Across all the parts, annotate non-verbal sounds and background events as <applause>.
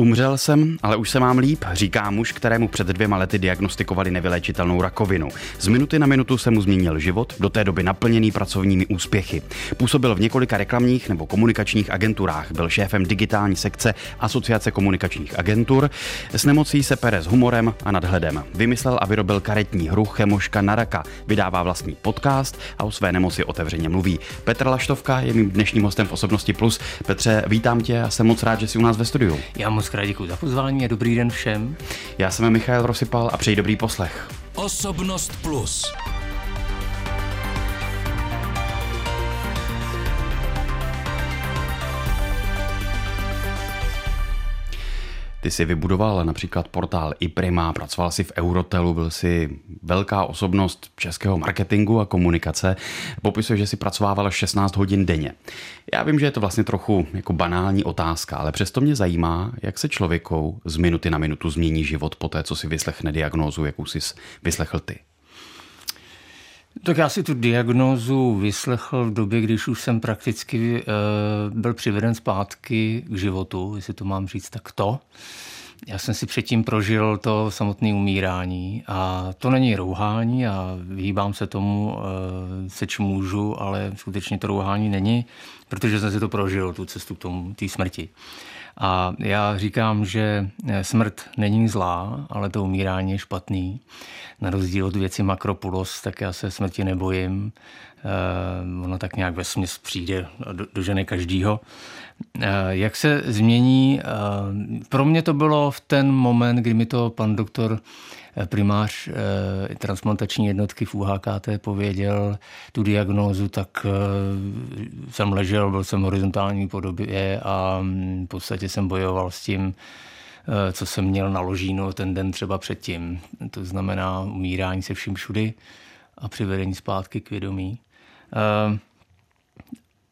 Umřel jsem, ale už se mám líp, říká muž, kterému před dvěma lety diagnostikovali nevyléčitelnou rakovinu. Z minuty na minutu se mu změnil život, do té doby naplněný pracovními úspěchy. Působil v několika reklamních nebo komunikačních agenturách, byl šéfem digitální sekce Asociace komunikačních agentur. S nemocí se pere s humorem a nadhledem. Vymyslel a vyrobil karetní hru Chemoška na raka. Vydává vlastní podcast a o své nemoci otevřeně mluví. Petr Laštovka je mým dnešním hostem v Osobnosti Plus. Petře, vítám tě a jsem moc rád, že jsi u nás ve studiu. Já moc krát děkuji za pozvání a dobrý den všem. Já jsem Michal Rosypal a přeji dobrý poslech. Osobnost Plus. Ty jsi vybudoval například portál iPrima, pracoval si v Eurotelu, byl si velká osobnost českého marketingu a komunikace. Popisuje, že si pracovával 16 hodin denně. Já vím, že je to vlastně trochu jako banální otázka, ale přesto mě zajímá, jak se člověku z minuty na minutu změní život po té, co si vyslechne diagnózu, jakou jsi vyslechl ty. Tak já si tu diagnózu vyslechl v době, když už jsem prakticky uh, byl přiveden zpátky k životu, jestli to mám říct tak to. Já jsem si předtím prožil to samotné umírání a to není rouhání a vyhýbám se tomu, uh, seč můžu, ale skutečně to rouhání není, protože jsem si to prožil, tu cestu k tomu, té smrti. A já říkám, že eh, smrt není zlá, ale to umírání je špatný. Na rozdíl od věci Makropulos, tak já se smrti nebojím. Eh, ona tak nějak ve směs přijde do, do ženy každýho. Eh, jak se změní? Pro mě to bylo v ten moment, kdy mi to pan doktor primář transplantační jednotky v UHKT pověděl tu diagnózu, tak jsem ležel, byl jsem horizontální podobě a mm, v podstatě jsem bojoval s tím, co jsem měl na ložínu ten den třeba předtím. To znamená umírání se vším všudy a přivedení zpátky k vědomí.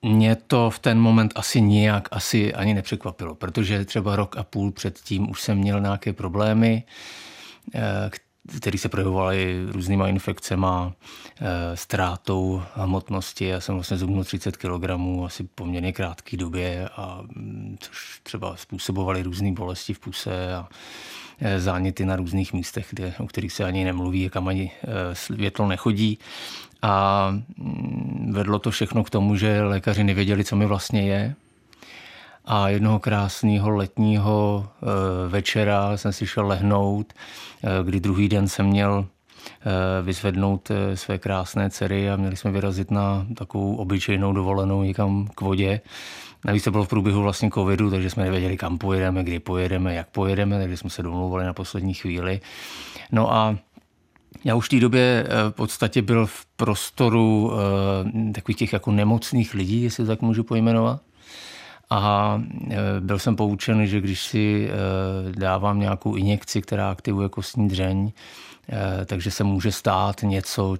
Mě to v ten moment asi nijak asi ani nepřekvapilo, protože třeba rok a půl předtím už jsem měl nějaké problémy, Eh, který se projevovaly různýma infekcema, eh, ztrátou hmotnosti. Já jsem vlastně zubnul 30 kg asi poměrně krátké době, a, mm, což třeba způsobovaly různé bolesti v puse a eh, záněty na různých místech, kde, o kterých se ani nemluví, kam ani světlo nechodí. A mm, vedlo to všechno k tomu, že lékaři nevěděli, co mi vlastně je, a jednoho krásného letního eh, večera jsem si šel lehnout, eh, kdy druhý den jsem měl eh, vyzvednout své krásné dcery a měli jsme vyrazit na takovou obyčejnou dovolenou někam k vodě. Navíc to bylo v průběhu vlastně covidu, takže jsme nevěděli, kam pojedeme, kdy pojedeme, jak pojedeme, takže jsme se domluvili na poslední chvíli. No a já už v té době v podstatě byl v prostoru takových těch jako nemocných lidí, jestli tak můžu pojmenovat. A e, byl jsem poučen, že když si e, dávám nějakou injekci, která aktivuje kostní dřeň, takže se může stát něco,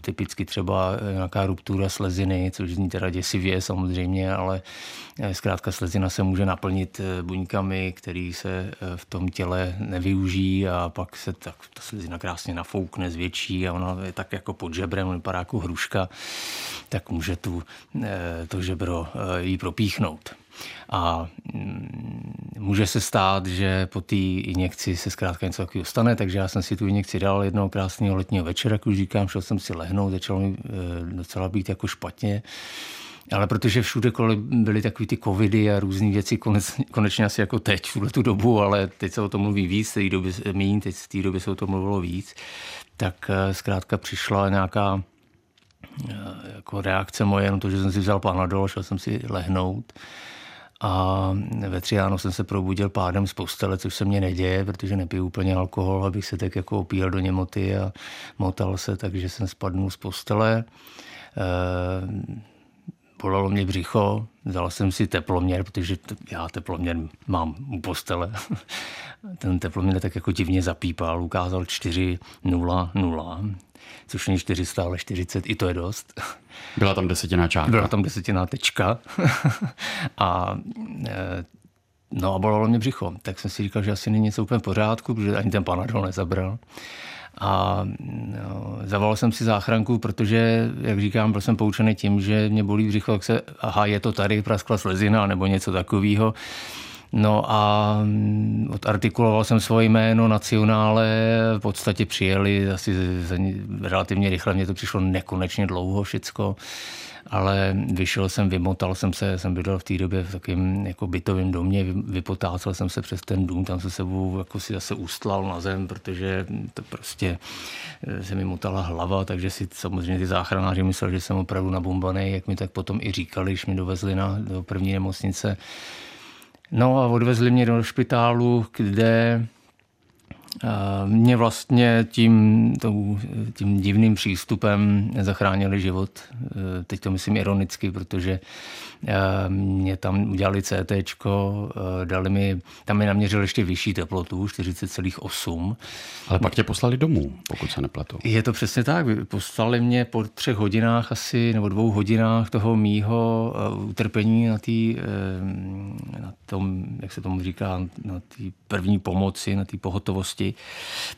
typicky třeba nějaká ruptura sleziny, což zní teda děsivě samozřejmě, ale eh, zkrátka slezina se může naplnit eh, buňkami, které se v tom těle nevyužijí a pak se tak ta slezina krásně nafoukne, zvětší a ona je tak jako pod žebrem, vypadá jako hruška, tak může tu, to žebro jí propíchnout. A mm, může se stát, že po té injekci se zkrátka něco takového stane, takže já jsem si tu injekci dal jednoho krásného letního večera, jak už říkám, šel jsem si lehnout, začalo mi eh, docela být jako špatně. Ale protože všude kolem byly takové ty covidy a různé věci, konec, konečně asi jako teď, v tu dobu, ale teď se o tom mluví víc, té době méně, teď v té době se o tom mluvilo víc, tak eh, zkrátka přišla nějaká eh, jako reakce moje, jenom to, že jsem si vzal panadol, šel jsem si lehnout a ve tři ráno jsem se probudil pádem z postele, což se mně neděje, protože nepiju úplně alkohol, abych se tak jako opíjel do němoty a motal se, takže jsem spadnul z postele. E, bolelo mě břicho, vzal jsem si teploměr, protože já teploměr mám u postele. <laughs> Ten teploměr tak jako divně zapípal, ukázal 4,00 což není 400, ale 40, i to je dost. Byla tam desetiná čárka. Byla tam desetiná tečka. <laughs> a e, No a bolelo mě břicho. Tak jsem si říkal, že asi není něco úplně v pořádku, protože ani ten panadol nezabral. A no, zavolal jsem si záchranku, protože, jak říkám, byl jsem poučený tím, že mě bolí břicho, tak se, aha, je to tady, praskla slezina, nebo něco takového. No a mm, odartikuloval jsem svoje jméno nacionále, v podstatě přijeli asi relativně rychle, mně to přišlo nekonečně dlouho všecko ale vyšel jsem, vymotal jsem se, jsem bydlel v té době v takovém jako bytovém domě, vypotácel jsem se přes ten dům, tam se sebou jako si zase ustlal na zem, protože to prostě eh, se mi motala hlava, takže si samozřejmě ty záchranáři mysleli, že jsem opravdu nabombaný, jak mi tak potom i říkali, když mi dovezli na, do první nemocnice. No a odvezli mě do špitálu, kde mě vlastně tím, tím divným přístupem zachránili život. E, teď to myslím ironicky, protože e, mě tam udělali CT, e, dali mi, tam mi naměřili ještě vyšší teplotu, 40,8. Ale pak tě poslali domů, pokud se nepletu. Je to přesně tak. Poslali mě po třech hodinách asi, nebo dvou hodinách toho mýho utrpení na, tý, na tom, jak se tomu říká, na té první pomoci, na té pohotovosti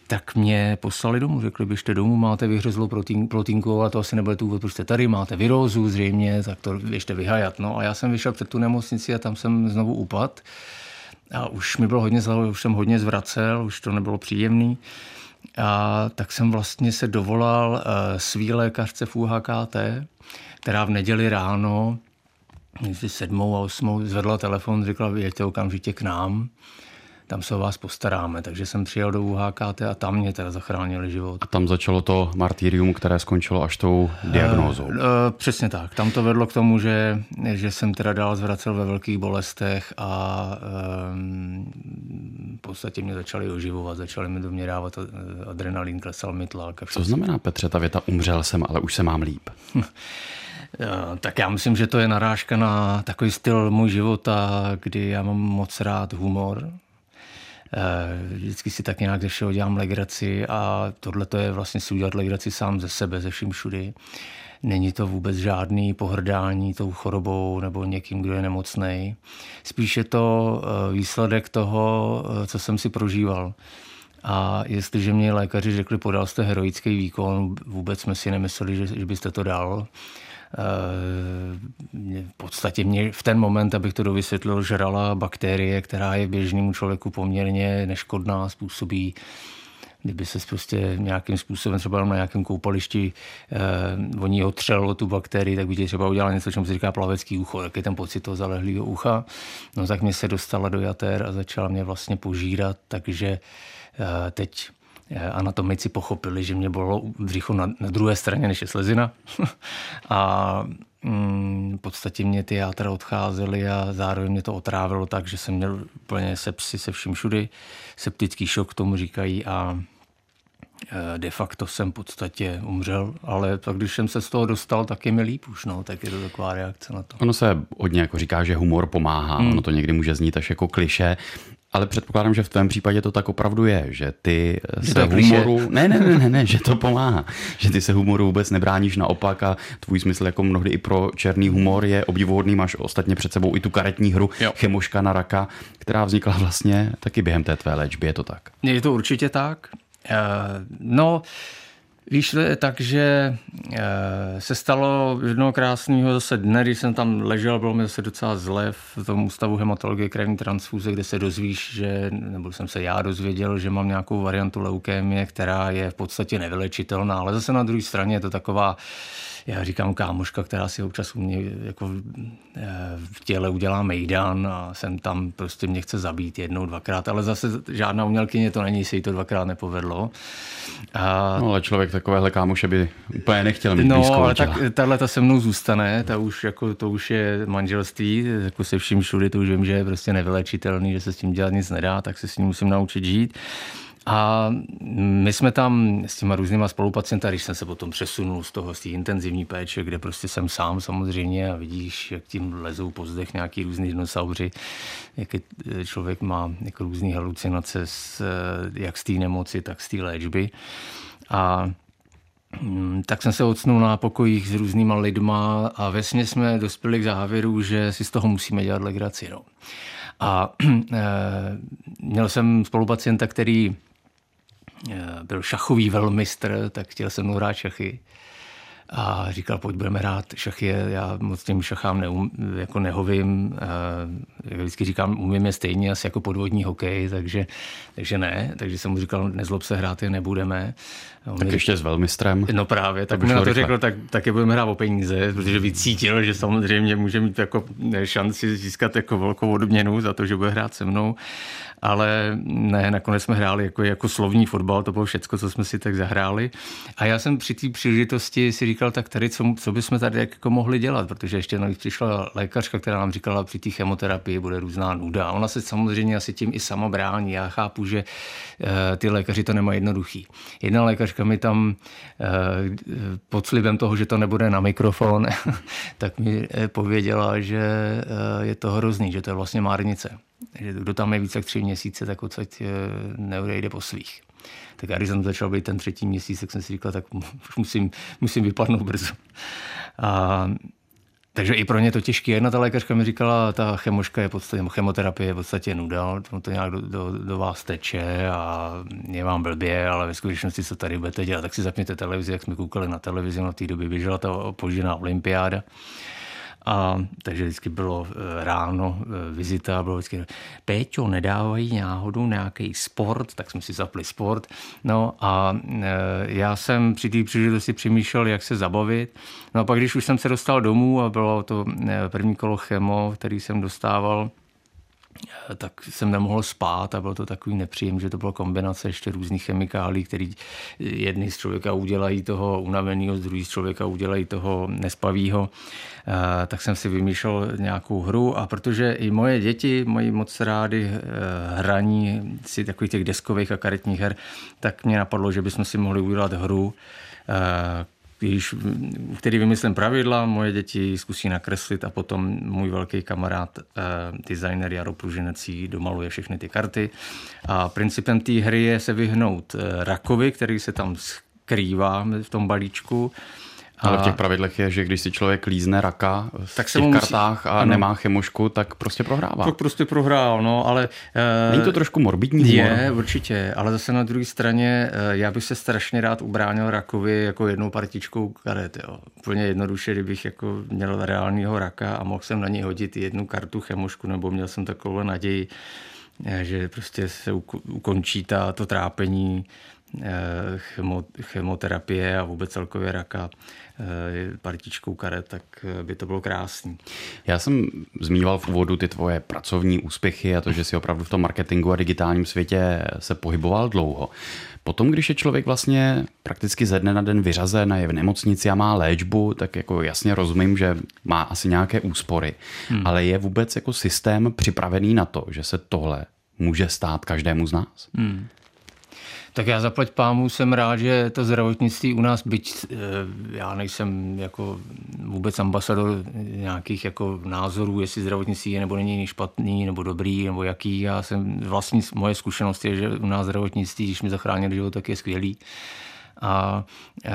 tak mě poslali domů. Řekli, běžte domů, máte vyhřezlou protín, protínku, a to asi nebude důvod, proč jste tady, máte virózu zřejmě, tak to běžte vyhajat. No a já jsem vyšel před tu nemocnici a tam jsem znovu upad. A už mi bylo hodně zlo, už jsem hodně zvracel, už to nebylo příjemný. A tak jsem vlastně se dovolal eh, svý lékařce v UHKT, která v neděli ráno, mezi sedmou a osmou, zvedla telefon, řekla, jeďte okamžitě k nám tam se o vás postaráme. Takže jsem přijel do UHKT a tam mě teda zachránili život. A tam začalo to martýrium, které skončilo až tou diagnózou. Uh, uh, přesně tak. Tam to vedlo k tomu, že, že jsem teda dál zvracel ve velkých bolestech a um, v podstatě mě začali oživovat, začali mi do mě dávat adrenalin, klesal mi tlak. Co znamená, Petře, ta věta umřel jsem, ale už se mám líp? <laughs> Tak já myslím, že to je narážka na takový styl můj života, kdy já mám moc rád humor, Eh, vždycky si tak nějak ze všeho dělám legraci a tohle to je vlastně si udělat legraci sám ze sebe, ze vším všudy. Není to vůbec žádný pohrdání tou chorobou nebo někým, kdo je nemocný. Spíš je to eh, výsledek toho, eh, co jsem si prožíval. A jestliže mě lékaři řekli, podal jste heroický výkon, vůbec jsme si nemysleli, že, že byste to dal, Eh, v podstatě mě v ten moment, abych to dovysvětlil, žrala bakterie, která je běžnému člověku poměrně neškodná, způsobí kdyby se prostě nějakým způsobem třeba na nějakém koupališti eh, oni ho třelo tu bakterii, tak by ti třeba udělal něco, čemu se říká plavecký ucho, tak je ten pocit toho zalehlého ucha. No tak mě se dostala do jater a začala mě vlastně požírat, takže eh, teď Eh, anatomici pochopili, že mě bylo břicho na, na druhé straně, než je slezina. <laughs> a mm, v podstatě mě ty játra odcházely a zároveň mě to otrávilo tak, že jsem měl úplně sepsy se vším všudy. Septický šok tomu říkají a eh, de facto jsem v podstatě umřel, ale tak když jsem se z toho dostal, tak je mi líp už, no, tak je to taková reakce na to. Ono se hodně jako říká, že humor pomáhá, hmm. ono to někdy může znít až jako kliše, ale předpokládám, že v tvém případě to tak opravdu je, že ty se humoru... Ne, ne, ne, ne, ne, že to <laughs> pomáhá. Že ty se humoru vůbec nebráníš naopak a tvůj smysl jako mnohdy i pro černý humor je obdivuhodný. Máš ostatně před sebou i tu karetní hru jo. Chemoška na raka, která vznikla vlastně taky během té tvé léčby, je to tak? Je to určitě tak. Uh, no, Víš, to je tak, že eh, se stalo jednoho krásného zase dne, když jsem tam ležel, bylo mi zase docela zle v tom ústavu hematologie krevní transfúze, kde se dozvíš, že, nebo jsem se já dozvěděl, že mám nějakou variantu leukémie, která je v podstatě nevylečitelná, ale zase na druhé straně je to taková já říkám kámoška, která si občas u mě jako eh, v těle udělá mejdan a jsem tam prostě mě chce zabít jednou, dvakrát, ale zase žádná umělkyně to není, se jí to dvakrát nepovedlo. A... No ale člověk takovéhle kámoše by úplně nechtěl mít No, ale tak tahle ta se mnou zůstane, ta už, jako, to už je manželství, jako se vším všude, to už vím, že je prostě nevylečitelný, že se s tím dělat nic nedá, tak se s ním musím naučit žít. A my jsme tam s těma různýma spolupacienty, když jsem se potom přesunul z toho, z té intenzivní péče, kde prostě jsem sám samozřejmě a vidíš, jak tím lezou po zdech nějaký různý dinosauři, jak člověk má jako různé halucinace z, jak z té nemoci, tak z té léčby. A mm, tak jsem se odsnul na pokojích s různýma lidma a vesně jsme dospěli k závěru, že si z toho musíme dělat legraci. No. A e, <clears throat> měl jsem spolupacienta, který Eh, byl šachový velmistr, tak chtěl se mnou hrát šachy. A říkal, pojď budeme hrát šachy, já moc těm šachám neum, jako nehovím, jak vždycky říkám, umím je stejně asi jako podvodní hokej, takže, takže ne, takže jsem mu říkal, nezlob se hrát je nebudeme. On tak ještě s velmistrem. No právě, tak mi na to rychle. řekl, tak, tak je budeme hrát o peníze, protože vycítil, že samozřejmě může mít jako šanci získat jako velkou odměnu za to, že bude hrát se mnou ale ne, nakonec jsme hráli jako, jako slovní fotbal, to bylo všecko, co jsme si tak zahráli. A já jsem při té příležitosti si říkal, tak tady, co, co bychom tady jako mohli dělat, protože ještě navíc přišla lékařka, která nám říkala, při té chemoterapii bude různá nuda. Ona se samozřejmě asi tím i sama brání. Já chápu, že e, ty lékaři to nemají jednoduchý. Jedna lékařka mi tam e, pod slibem toho, že to nebude na mikrofon, <laughs> tak mi eh, pověděla, že e, je to hrozný, že to je vlastně márnice že kdo tam je více jak tři měsíce, tak odsaď eh, neodejde po svých. Tak já když jsem začal být ten třetí měsíc, tak jsem si říkal, tak musím, musím vypadnout brzo. A, takže i pro ně to těžké. Jedna ta lékařka mi říkala, ta chemoška je podstatě, chemoterapie je v podstatě nuda, to nějak do, do, do, vás teče a je vám blbě, ale ve skutečnosti, co tady budete dělat, tak si zapněte televizi, jak jsme koukali na televizi, na té době běžela ta opožděná olympiáda. A, takže vždycky bylo eh, ráno eh, vizita, bylo vždycky, Péťo, nedávají náhodou nějaký sport, tak jsme si zapli sport. No a eh, já jsem při té příležitosti přemýšlel, jak se zabavit. No a pak, když už jsem se dostal domů a bylo to první kolo chemo, který jsem dostával, tak jsem nemohl spát a bylo to takový nepříjem, že to byla kombinace ještě různých chemikálí, který jedny z člověka udělají toho unaveného, z druhý z člověka udělají toho nespavého. Tak jsem si vymýšlel nějakou hru a protože i moje děti mají moc rády eh, hraní si takových těch deskových a karetních her, tak mě napadlo, že bychom si mohli udělat hru, eh, když, který vymyslím pravidla, moje děti zkusí nakreslit a potom můj velký kamarád, eh, designer Jaro Plužinecí, domaluje všechny ty karty. A principem té hry je se vyhnout eh, rakovi, který se tam skrývá v tom balíčku ale v těch pravidlech je, že když si člověk lízne raka v tak těch musí... kartách a ano. nemá chemošku, tak prostě prohrává. Tak prostě prohrál, no, ale... Uh, Není to trošku morbidní Je, humor? určitě, ale zase na druhé straně uh, já bych se strašně rád ubránil rakovi jako jednou partičkou karet, jo. Úplně jednoduše, kdybych jako měl reálního raka a mohl jsem na něj hodit jednu kartu chemošku, nebo měl jsem takovou naději, eh, že prostě se ukončí ta, to trápení chemoterapie a vůbec celkově raka Eh, partičkou karet, tak eh, by to bylo krásný. Já jsem zmínil v úvodu ty tvoje pracovní úspěchy a to, že si opravdu v tom marketingu a digitálním světě se pohyboval dlouho. Potom, když je člověk vlastně prakticky ze dne na den vyřazen a je v nemocnici a má léčbu, tak jako jasně rozumím, že má asi nějaké úspory. Hmm. Ale je vůbec jako systém připravený na to, že se tohle může stát každému z nás? Hmm. Tak já zaplať pámu jsem rád, že to zdravotnictví u nás, byť eh, já nejsem jako vůbec ambasador nějakých jako názorů, jestli zdravotnictví je nebo není špatný, nebo dobrý, nebo jaký. Já jsem vlastní moje zkušenost je, že u nás zdravotnictví, když mi zachránili život, tak je skvělý. A e,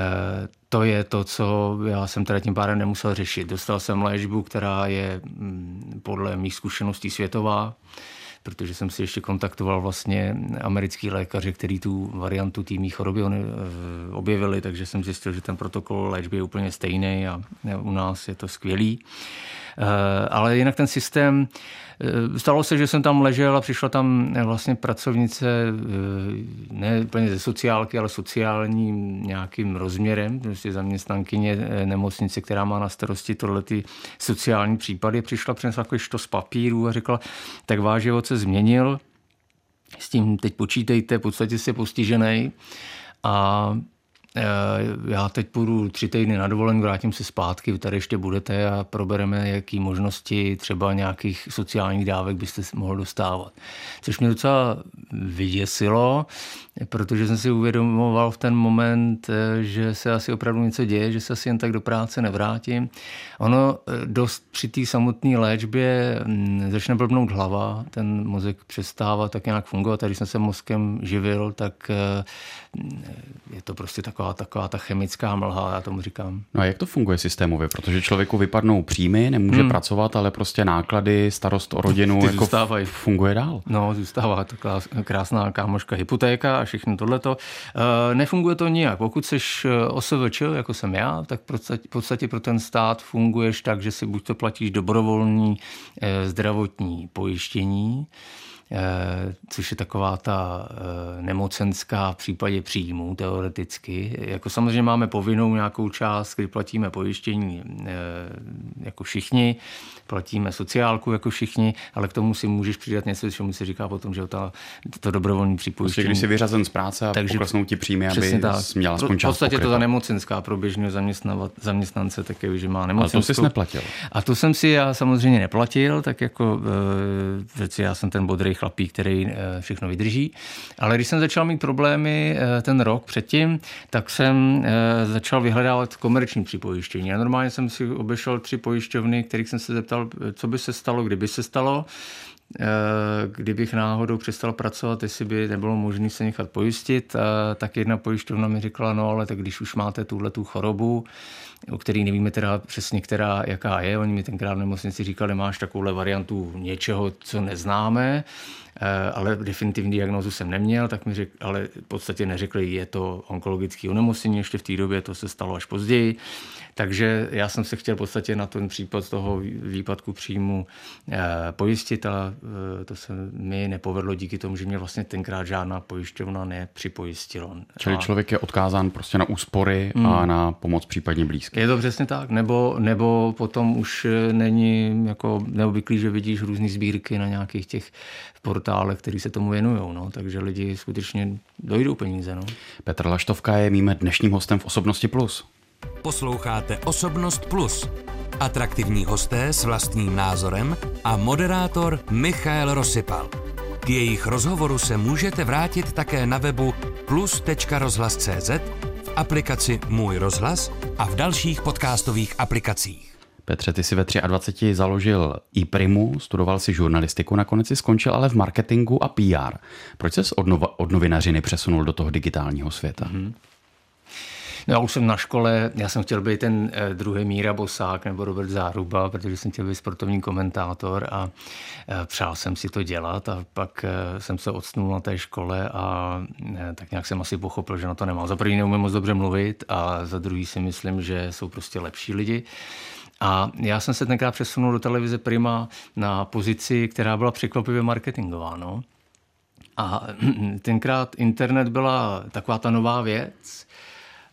to je to, co já jsem teda tím pádem nemusel řešit. Dostal jsem léčbu, která je mm, podle mých zkušeností světová protože jsem si ještě kontaktoval vlastně americký lékaře, který tu variantu té choroby eh, objevili, takže jsem zjistil, že ten protokol léčby je úplně stejný a u nás je to skvělý. Eh, ale jinak ten systém, eh, stalo se, že jsem tam ležel a přišla tam vlastně pracovnice eh, ne úplně ze sociálky, ale sociálním nějakým rozměrem, prostě zaměstnankyně nemocnice, která má na starosti tohle ty sociální případy, přišla, přinesla jako to z papíru a řekla, tak váš život se změnil, s tím teď počítejte, v podstatě jste postižený. A Eh, já teď půjdu tři týdny na dovolen, vrátím se zpátky, vy tady ještě budete a probereme, jaký možnosti třeba nějakých sociálních dávek byste mohl dostávat. Což mě docela vyděsilo, protože jsem si uvědomoval v ten moment, eh, že se asi opravdu něco děje, že se asi jen tak do práce nevrátím. Ono eh, dost při té samotné léčbě mm, začne blbnout hlava, ten mozek přestává tak nějak fungovat a když jsem se mozkem živil, tak je to prostě taková taková, taková ta chemická mlha, já tomu říkám. No a jak to funguje systémově? Protože člověku vypadnou příjmy, nemůže hmm. pracovat, ale prostě náklady, starost o rodinu Ty jako zůstávají. funguje dál. No, zůstává taková krásná kámoška hypotéka a všechno tohleto. E, nefunguje to nijak. Pokud jsi OSVČ, jako jsem já, tak v podstatě, pro ten stát funguješ tak, že si buď to platíš dobrovolní e, zdravotní pojištění, Eh, což je taková ta eh, nemocenská v případě příjmů teoreticky. Jako samozřejmě máme povinnou nějakou část, kdy platíme pojištění eh, jako všichni, platíme sociálku jako všichni, ale k tomu si můžeš přidat něco, čemu se říká potom, že ta, to dobrovolní připojištění. Prostě když jsi vyřazen z práce a Takže poklesnou ti příjmy, aby tak. měla aspoň část V podstatě to ta nemocenská pro běžného zaměstnance také, že má nemocenskou. Ale to jsi neplatil. A to jsem si já samozřejmě neplatil, tak jako e, já jsem ten bodrý chlapík, který eh, všechno vydrží. Ale když jsem začal mít problémy eh, ten rok předtím, tak jsem eh, začal vyhledávat komerční připojištění. A normálně jsem si obešel tři pojišťovny, kterých jsem se zeptal, co by se stalo, kdyby se stalo kdybych náhodou přestal pracovat, jestli by nebylo možné se nechat pojistit, tak jedna pojišťovna mi řekla, no ale tak když už máte tuhle tu chorobu, o který nevíme teda přesně, která, jaká je. Oni mi tenkrát v nemocnici říkali, máš takovouhle variantu něčeho, co neznáme, eh, ale definitivní diagnozu jsem neměl, tak mi řek, ale v podstatě neřekli, je to onkologický onemocnění, ještě v té době to se stalo až později. Takže já jsem se chtěl v podstatě na ten případ toho výpadku příjmu eh, pojistit a eh, to se mi nepovedlo díky tomu, že mě vlastně tenkrát žádná pojišťovna nepřipojistila. Čili člověk je odkázán prostě na úspory hmm. a na pomoc případně blízkých. Je to přesně tak. Nebo, nebo potom už není jako neobvyklý, že vidíš různé sbírky na nějakých těch portálech, které se tomu věnují. No. Takže lidi skutečně dojdou peníze. No. Petr Laštovka je mým dnešním hostem v Osobnosti Plus. Posloucháte Osobnost Plus. Atraktivní hosté s vlastním názorem a moderátor Michael Rosypal. K jejich rozhovoru se můžete vrátit také na webu plus.rozhlas.cz, aplikaci Můj rozhlas a v dalších podcastových aplikacích. Petře, ty si ve 23 založil iPrimu, studoval si žurnalistiku, nakonec si skončil ale v marketingu a PR. Proč ses od, nova, od novinařiny přesunul do toho digitálního světa? Mm-hmm. No já už jsem na škole, já jsem chtěl být ten eh, druhý Míra Bosák nebo Robert Záruba, protože jsem chtěl být sportovní komentátor a eh, přál jsem si to dělat a pak eh, jsem se odstnul na té škole a tak nějak jsem asi pochopil, že na to nemám. Za první neumím moc dobře mluvit a za druhý si myslím, že jsou prostě lepší lidi. A já jsem se tenkrát přesunul do televize Prima na pozici, která byla překvapivě marketingová. No. A <clears throat> tenkrát internet byla taková ta nová věc,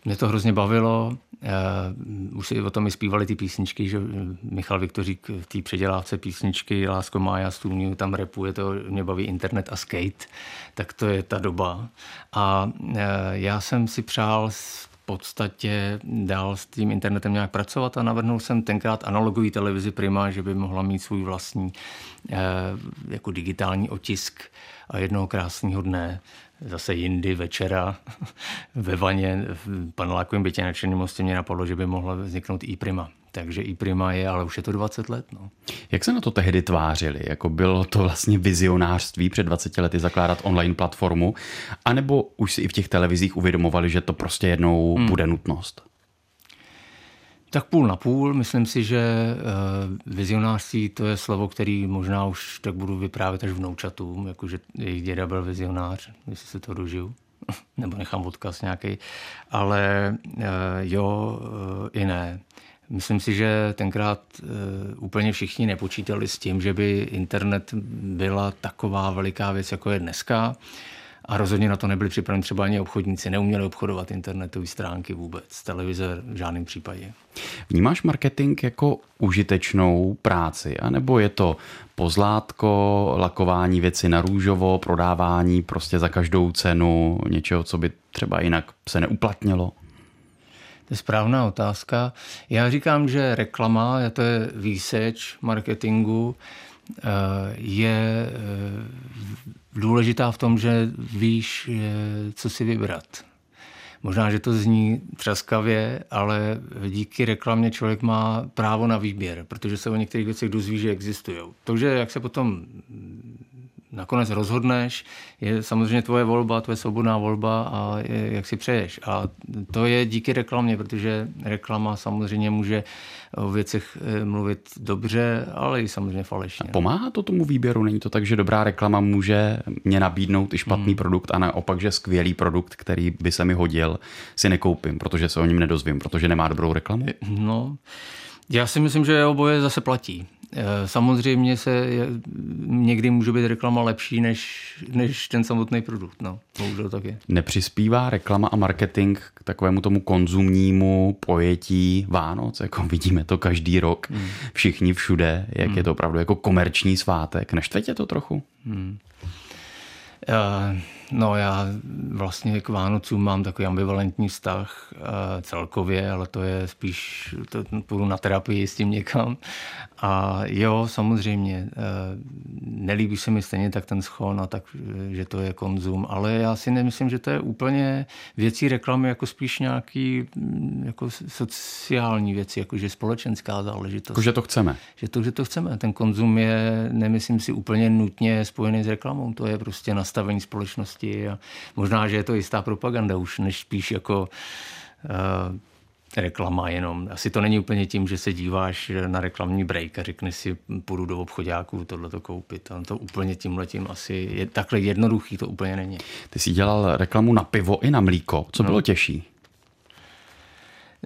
mě to hrozně bavilo. Uh, už si o tom i zpívali ty písničky, že Michal Viktořík v té předělávce písničky Lásko Mája Stůlňu tam repuje, to mě baví internet a skate, tak to je ta doba. A uh, já jsem si přál v podstatě dál s tím internetem nějak pracovat a navrhnul jsem tenkrát analogový televizi Prima, že by mohla mít svůj vlastní uh, jako digitální otisk a jednoho krásného dne zase jindy večera <laughs> ve vaně v panelákovém bytě na Černém mostě mě napadlo, že by mohla vzniknout i prima. Takže i prima je, ale už je to 20 let. No. Jak se na to tehdy tvářili? Jako bylo to vlastně vizionářství před 20 lety zakládat online platformu? A nebo už si i v těch televizích uvědomovali, že to prostě jednou hmm. bude nutnost? Tak půl na půl. Myslím si, že uh, vizionářství to je slovo, který možná už tak budu vyprávět až vnoučatům, jakože jejich děda byl vizionář, jestli se to dožiju. <laughs> Nebo nechám odkaz nějaký. Ale uh, jo, uh, i ne. Myslím si, že tenkrát úplně všichni nepočítali s tím, že by internet byla taková veliká věc, jako je dneska. A rozhodně na to nebyli připraveni třeba ani obchodníci, neuměli obchodovat internetové stránky vůbec, televize v žádném případě. Vnímáš marketing jako užitečnou práci, anebo je to pozlátko, lakování věci na růžovo, prodávání prostě za každou cenu něčeho, co by třeba jinak se neuplatnilo? To je správná otázka. Já říkám, že reklama, to je výseč marketingu, eh, je eh, důležitá v tom, že víš, co si vybrat. Možná, že to zní třaskavě, ale díky reklamě člověk má právo na výběr, protože se o některých věcech dozví, že existují. To, že jak se potom nakonec rozhodneš, je samozřejmě tvoje volba, tvoje svobodná volba a je, jak si přeješ. A to je díky reklamě, protože reklama samozřejmě může o věcech eh, mluvit dobře, ale i samozřejmě falešně. A pomáhá to tomu výběru? Není to tak, že dobrá reklama může mě nabídnout i špatný hmm. produkt a naopak, že skvělý produkt, který by se mi hodil, si nekoupím, protože se o něm nedozvím, protože nemá dobrou reklamu? No, já si myslím, že oboje zase platí. Eh, samozřejmě se někdy může být reklama lepší než, než ten samotný produkt. No, bohužel tak je. Nepřispívá reklama a marketing k takovému tomu konzumnímu pojetí Vánoc, jako <laughs> vidíme to každý rok, hmm. všichni všude, jak hmm. je to opravdu jako komerční svátek. Neštve tě to trochu? Hmm. Uh, no já vlastně k Vánocům mám takový ambivalentní vztah uh, celkově, ale to je spíš, to půjdu na terapii s tím někam. A jo, samozřejmě, uh, nelíbí se mi stejně tak ten schon a tak, že to je konzum, ale já si nemyslím, že to je úplně věcí reklamy, jako spíš nějaký mm, jako sociální věci, jakože společenská záležitost. Jako, že to chceme. Že to, že to chceme. Ten konzum je, nemyslím si, úplně nutně spojený s reklamou. To je prostě na nastavení společnosti a možná, že je to jistá propaganda už, než spíš jako uh, reklama jenom. Asi to není úplně tím, že se díváš na reklamní break a řekneš si, půjdu do obchodáků tohle to koupit. A to úplně tímhletím asi je, takhle jednoduchý to úplně není. Ty jsi dělal reklamu na pivo i na mlíko. Co no. bylo těžší?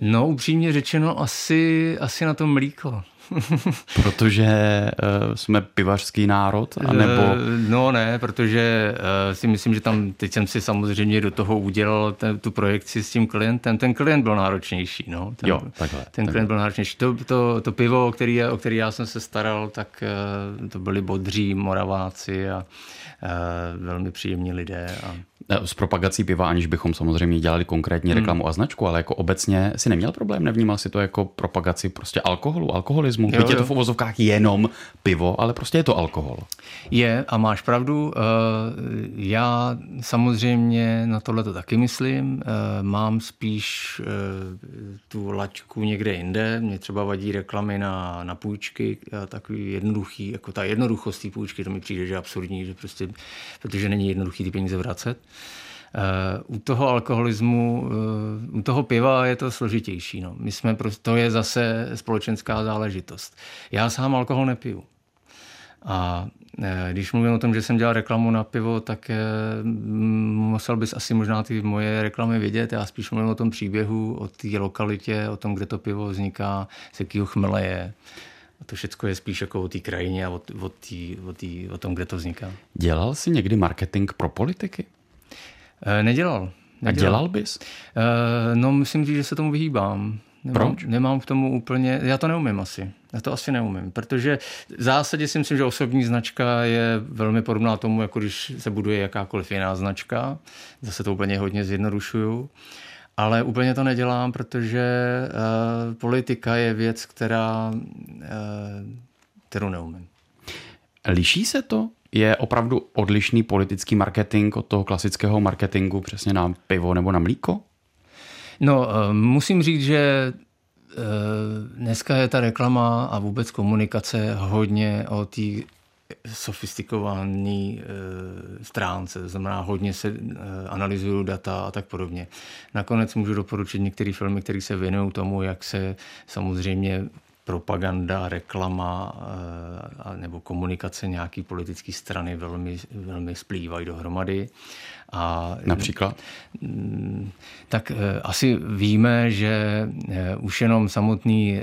No, upřímně řečeno, asi, asi na to mlíko. <laughs> protože uh, jsme pivařský národ? Anebo... Uh, no ne, protože uh, si myslím, že tam teď jsem si samozřejmě do toho udělal ten, tu projekci s tím klientem. Ten klient byl náročnější. No. Ten, jo, takhle. Ten takhle. klient byl náročnější. To, to, to pivo, o který, o který já jsem se staral, tak uh, to byli bodří moraváci a uh, velmi příjemní lidé. A... S propagací piva, aniž bychom samozřejmě dělali konkrétní hmm. reklamu hmm. a značku, ale jako obecně si neměl problém, nevnímal si to jako propagaci prostě alkoholu, alkoholismu. Jo, Byť je to v uvozovkách jenom pivo, ale prostě je to alkohol. Je a máš pravdu. Eh, já samozřejmě na tohle to taky myslím. Eh, mám spíš eh, tu laťku někde jinde. Mě třeba vadí reklamy na, na půjčky, takový jednoduchý, jako ta jednoduchost té půjčky, to mi přijde, že je absurdní, že prostě, protože není jednoduchý ty peníze vracet. Uh, u toho alkoholismu, uh, u toho piva je to složitější. No. My jsme prostě, to je zase společenská záležitost. Já sám alkohol nepiju. A eh, když mluvím o tom, že jsem dělal reklamu na pivo, tak musel bys asi možná ty moje reklamy vidět. Já spíš mluvím o tom příběhu, o té lokalitě, o tom, kde to pivo vzniká, z jakého chmele je. A to všechno je spíš jako o té krajině a o, o, tý, o, tý, o tom, kde to vzniká. Dělal jsi někdy marketing pro politiky? Eh, nedělal. nedělal. A dělal bys? Eh, no, myslím si, že se tomu vyhýbám. Nemám, Proč? Nemám k tomu úplně, já to neumím asi. Já to asi neumím, protože v zásadě si myslím, že osobní značka je velmi podobná tomu, jako když se buduje jakákoliv jiná značka. Zase to úplně hodně zjednodušuju. Ale úplně to nedělám, protože uh, politika je věc, která, uh, kterou neumím. Liší se to je opravdu odlišný politický marketing od toho klasického marketingu přesně na pivo nebo na mlíko? No, eh, musím říct, že eh, dneska je ta reklama a vůbec komunikace hodně o té sofistikované eh, stránce, to znamená hodně se analyzují data a tak podobně. Nakonec můžu doporučit některé filmy, které se věnují tomu, jak se samozřejmě propaganda, reklama eh, nebo komunikace nějaký politické strany velmi, velmi splývají dohromady. A, Například? Mm, tak eh, asi víme, že eh, už jenom samotný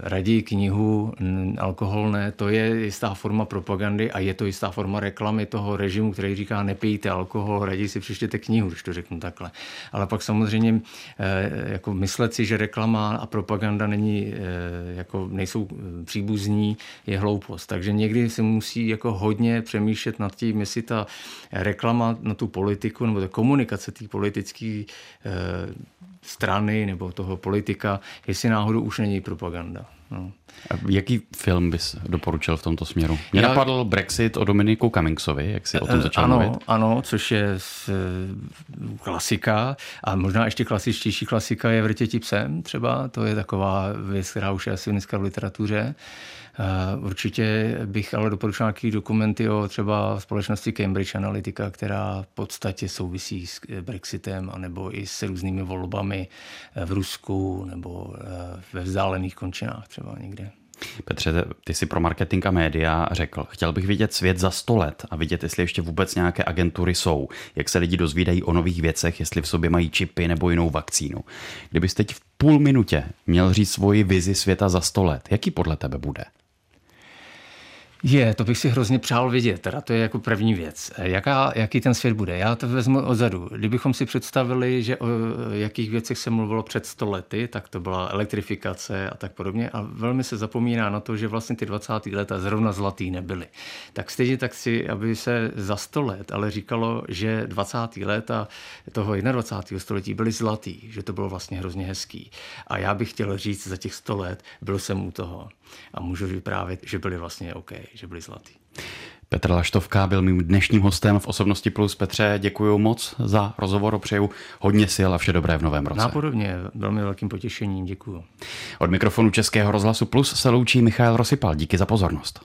radí knihu alkohol ne, to je jistá forma propagandy a je to jistá forma reklamy toho režimu, který říká nepijte alkohol, raději si přečtěte knihu, když to řeknu takhle. Ale pak samozřejmě jako myslet si, že reklama a propaganda není jako nejsou eh, příbuzní, je hloupost. Takže někdy se musí jako hodně přemýšlet nad tím, jestli ta reklama na tu politiku nebo ta komunikace té politické eh, strany nebo toho politika, jestli náhodou už není propaganda. No. Jaký film bys doporučil v tomto směru? Mě Já... napadl Brexit o Dominiku Cummingsovi, jak si o tom začal ano, mluvit. Ano, což je z, klasika a možná ještě klasičtější klasika je Vrtěti psem třeba, to je taková věc, která už je asi dneska v literatuře. Určitě bych ale doporučil nějaký dokumenty o třeba společnosti Cambridge Analytica, která v podstatě souvisí s Brexitem anebo i s různými volbami v Rusku nebo ve vzdálených končinách třeba někde. Petře, ty jsi pro marketing a média řekl, chtěl bych vidět svět za sto let a vidět, jestli ještě vůbec nějaké agentury jsou, jak se lidi dozvídají o nových věcech, jestli v sobě mají čipy nebo jinou vakcínu. Kdybys teď v půl minutě měl říct svoji vizi světa za sto let, jaký podle tebe bude? Je, to bych si hrozně přál vidět, teda to je jako první věc. Jaká, jaký ten svět bude? Já to vezmu odzadu. Kdybychom si představili, že o jakých věcech se mluvilo před sto lety, tak to byla elektrifikace a tak podobně. A velmi se zapomíná na to, že vlastně ty 20. leta zrovna zlatý nebyly. Tak stejně tak si, aby se za sto let, ale říkalo, že 20. léta toho 21. století byly zlatý, že to bylo vlastně hrozně hezký. A já bych chtěl říct, za těch sto let byl jsem u toho a můžu vyprávět, že byli vlastně OK, že byli zlatý. Petr Laštovka byl mým dnešním hostem v Osobnosti Plus. Petře, děkuji moc za rozhovor, přeju hodně sil a vše dobré v novém roce. Nápodobně, velmi velkým potěšením, děkuji. Od mikrofonu Českého rozhlasu Plus se loučí Michal Rosypal. Díky za pozornost.